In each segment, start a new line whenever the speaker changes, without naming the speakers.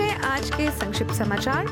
के संक्षिप्त समाचार।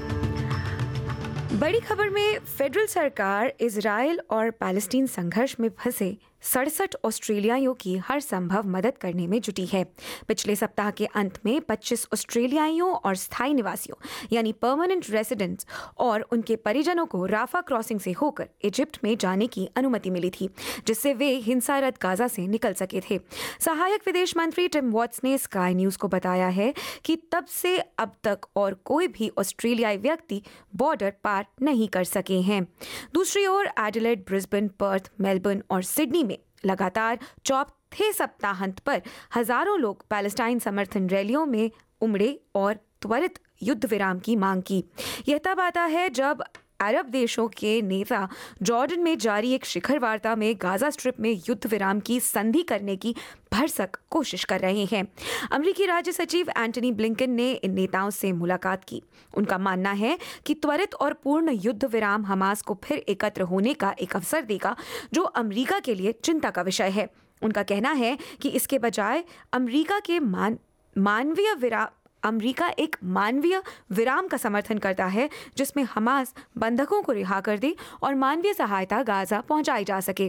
बड़ी खबर में फेडरल सरकार इसराइल और पैलेस्टीन संघर्ष में फंसे। सड़सठ ऑस्ट्रेलियाइयों की हर संभव मदद करने में जुटी है। पिछले सप्ताह के अंत में 25 ऑस्ट्रेलियाइयों और स्थायी निवासियों, यानी परमानेंट रेसिडेंट्स और उनके परिजनों को राफा क्रॉसिंग से होकर इजिप्ट में जाने की अनुमति मिली थी, जिससे वे हिंसारत गाजा से निकल सके थे। सहायक विदेश मंत्री टिम वॉट्स ने स्काई न्यूज़ को बताया है कि तब से अब तक और कोई भी ऑस्ट्रेलियाई व्यक्ति बॉर्डर पार नहीं कर सके हैं। दूसरी ओर एडिलेड, ब्रिस्बेन, पर्थ, मेलबर्न और सिडनी में लगातार चौथे सप्ताहांत पर हज़ारों लोग पैलेस्टाइन समर्थन रैलियों में उमड़े और त्वरित युद्ध विराम की मांग की। यह तब आता है जब अरब देशों के नेता जॉर्डन में जारी एक शिखर वार्ता में गाजा स्ट्रिप में युद्ध विराम की संधि करने की भरसक कोशिश कर रहे हैं। अमरीकी राज्य सचिव एंटनी ब्लिंकन ने इन नेताओं से मुलाकात की। उनका मानना है कि त्वरित और पूर्ण युद्ध विराम हमास को फिर एकत्र होने का एक अवसर देगा, जो अमरीका के लिए चिंता का विषय है। उनका कहना है कि इसके बजाय अमरीका के मान, मानवीय विराम अमेरिका एक मानवीय विराम का समर्थन करता है, जिसमें हमास बंधकों को रिहा कर दे और मानवीय सहायता गाजा पहुंचाई जा सके।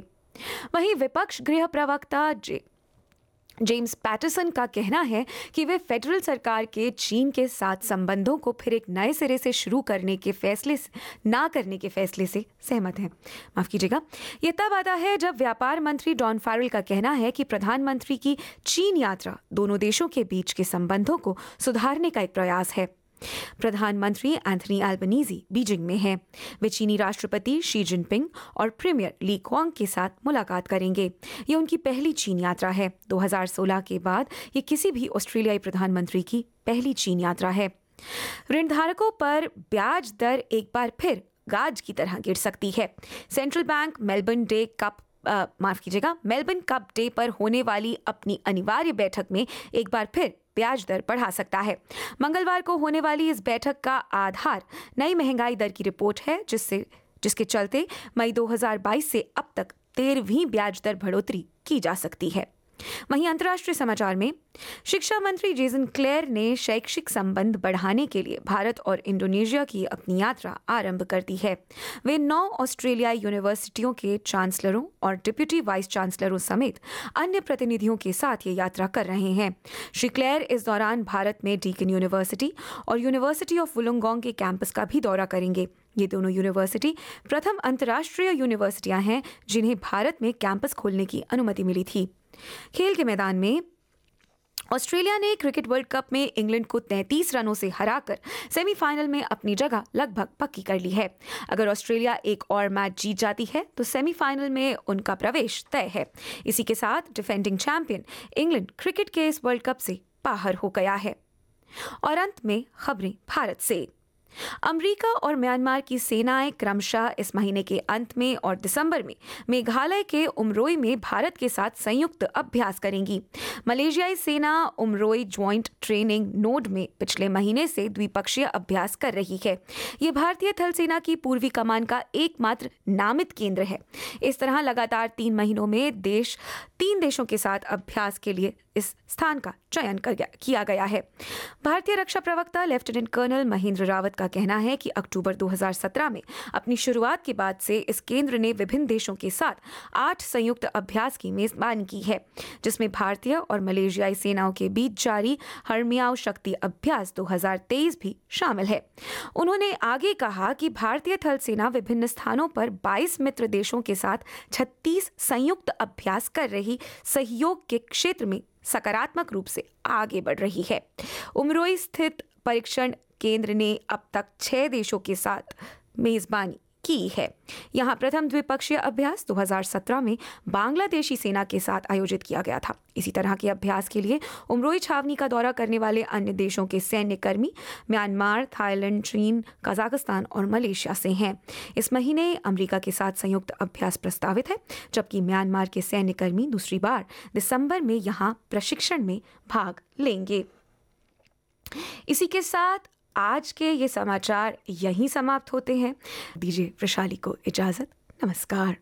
वहीं विपक्ष गृह प्रवक्ता जे जेम्स पैटरसन का कहना है कि वे फेडरल सरकार के चीन के साथ संबंधों को फिर एक नए सिरे से शुरू करने के फैसले ना करने के फैसले से सहमत हैं। माफ़ कीजिएगा। ये तब आता है जब व्यापार मंत्री डॉन फारल का कहना है कि प्रधानमंत्री की चीन यात्रा दोनों देशों के बीच के संबंधों को सुधारने का एक प्रयास है। प्रधानमंत्री एंथनी एल्बनीजी बीजिंग में हैं। वे चीनी राष्ट्रपति शी जिनपिंग और प्रीमियर ली क्वांग के साथ मुलाकात करेंगे। ये उनकी पहली चीन यात्रा है। 2016 के बाद ये किसी भी ऑस्ट्रेलियाई प्रधानमंत्री की पहली चीन यात्रा है। ऋणधारकों पर ब्याज दर एक बार फिर गाज की तरह गिर सकती है। Central bank Melbourne day cup माफ़ कीजिएगा, मेलबर्न कप डे पर होने वाली अपनी अनिवार्य बैठक में एक बार फिर ब्याज दर बढ़ा सकता है। मंगलवार को होने वाली इस बैठक का आधार नई महँगाई दर की रिपोर्ट है, जिससे, जिसके चलते मई 2022 से अब तक तेरहवीं ब्याज दर बढ़ोतरी की जा सकती है। वहीं अंतर्राष्ट्रीय समाचार में, शिक्षा मंत्री जेसन क्लेयर ने शैक्षिक संबंध बढ़ाने के लिए भारत और इंडोनेशिया की अपनी यात्रा आरंभ कर दी है। वे नौ ऑस्ट्रेलियाई यूनिवर्सिटियों के चांसलरों और डिप्यूटी वाइस चांसलरों समेत अन्य प्रतिनिधियों के साथ ये यात्रा कर रहे हैं। श्री क्लेयर इस दौरान भारत में डीकन यूनिवर्सिटी और यूनिवर्सिटी ऑफ़ वुलुंगोंग के कैंपस का भी दौरा करेंगे। ये दोनों यूनिवर्सिटी प्रथम अंतर्राष्ट्रीय यूनिवर्सिटियाँ हैं जिन्हें भारत में कैंपस खोलने की अनुमति मिली थी। खेल के मैदान में, ऑस्ट्रेलिया ने क्रिकेट वर्ल्ड कप में इंग्लैंड को 33 रनों से हराकर सेमीफाइनल में अपनी जगह लगभग पक्की कर ली है। अगर ऑस्ट्रेलिया एक और मैच जीत जाती है तो सेमीफाइनल में उनका प्रवेश तय है। इसी के साथ डिफेंडिंग चैंपियन इंग्लैंड क्रिकेट के इस वर्ल्ड कप से बाहर हो गया है। और अंत में खबरें भारत से। अमेरिका और म्यांमार की सेनाएँ क्रमशः इस महीने के अंत में और दिसंबर में मेघालय के उमरोई में भारत के साथ संयुक्त अभ्यास करेंगी। मलेशियाई सेना उमरोई ज्वाइंट ट्रेनिंग नोड में पिछले महीने से द्विपक्षीय अभ्यास कर रही है। ये भारतीय थल सेना की पूर्वी कमान का एकमात्र नामित केंद्र है। इस तरह लगातार तीन महीनों में देश तीन देशों के साथ अभ्यास के लिए इस स्थान का चयन किया गया है। भारतीय रक्षा प्रवक्ता लेफ्टिनेंट कर्नल महेंद्र रावत का कहना है कि अक्टूबर 2017 में अपनी शुरुआत के बाद से इस केंद्र ने विभिन्न देशों के साथ आठ संयुक्त अभ्यास की मेजबानी की है, जिसमें भारतीय और मलेशियाई सेनाओं के बीच जारी हरमियाओ शक्ति अभ्यास 2023 भी शामिल है। उन्होंने आगे कहा कि भारतीय थल सेना विभिन्न स्थानों पर 22 मित्र देशों के साथ 36 संयुक्त अभ्यास कर रही सहयोग के क्षेत्र में सकारात्मक रूप से आगे बढ़ रही है। उमरोई स्थित परीक्षण केंद्र ने अब तक छह देशों के साथ मेजबानी की है। यहाँ प्रथम द्विपक्षीय अभ्यास 2017 में बांग्लादेशी सेना के साथ आयोजित किया गया था। इसी तरह के अभ्यास के लिए उमरोई छावनी का दौरा करने वाले अन्य देशों के सैन्य कर्मी म्यांमार, थाईलैंड, चीन, कजाकिस्तान और मलेशिया से हैं। इस महीने अमेरिका के साथ संयुक्त अभ्यास प्रस्तावित है, जबकि म्यांमार के सैन्य कर्मी दूसरी बार दिसंबर में यहाँ प्रशिक्षण में भाग लेंगे। इसी के साथ आज के ये समाचार यहीं समाप्त होते हैं। दीजिए वैशाली को इजाज़त। नमस्कार।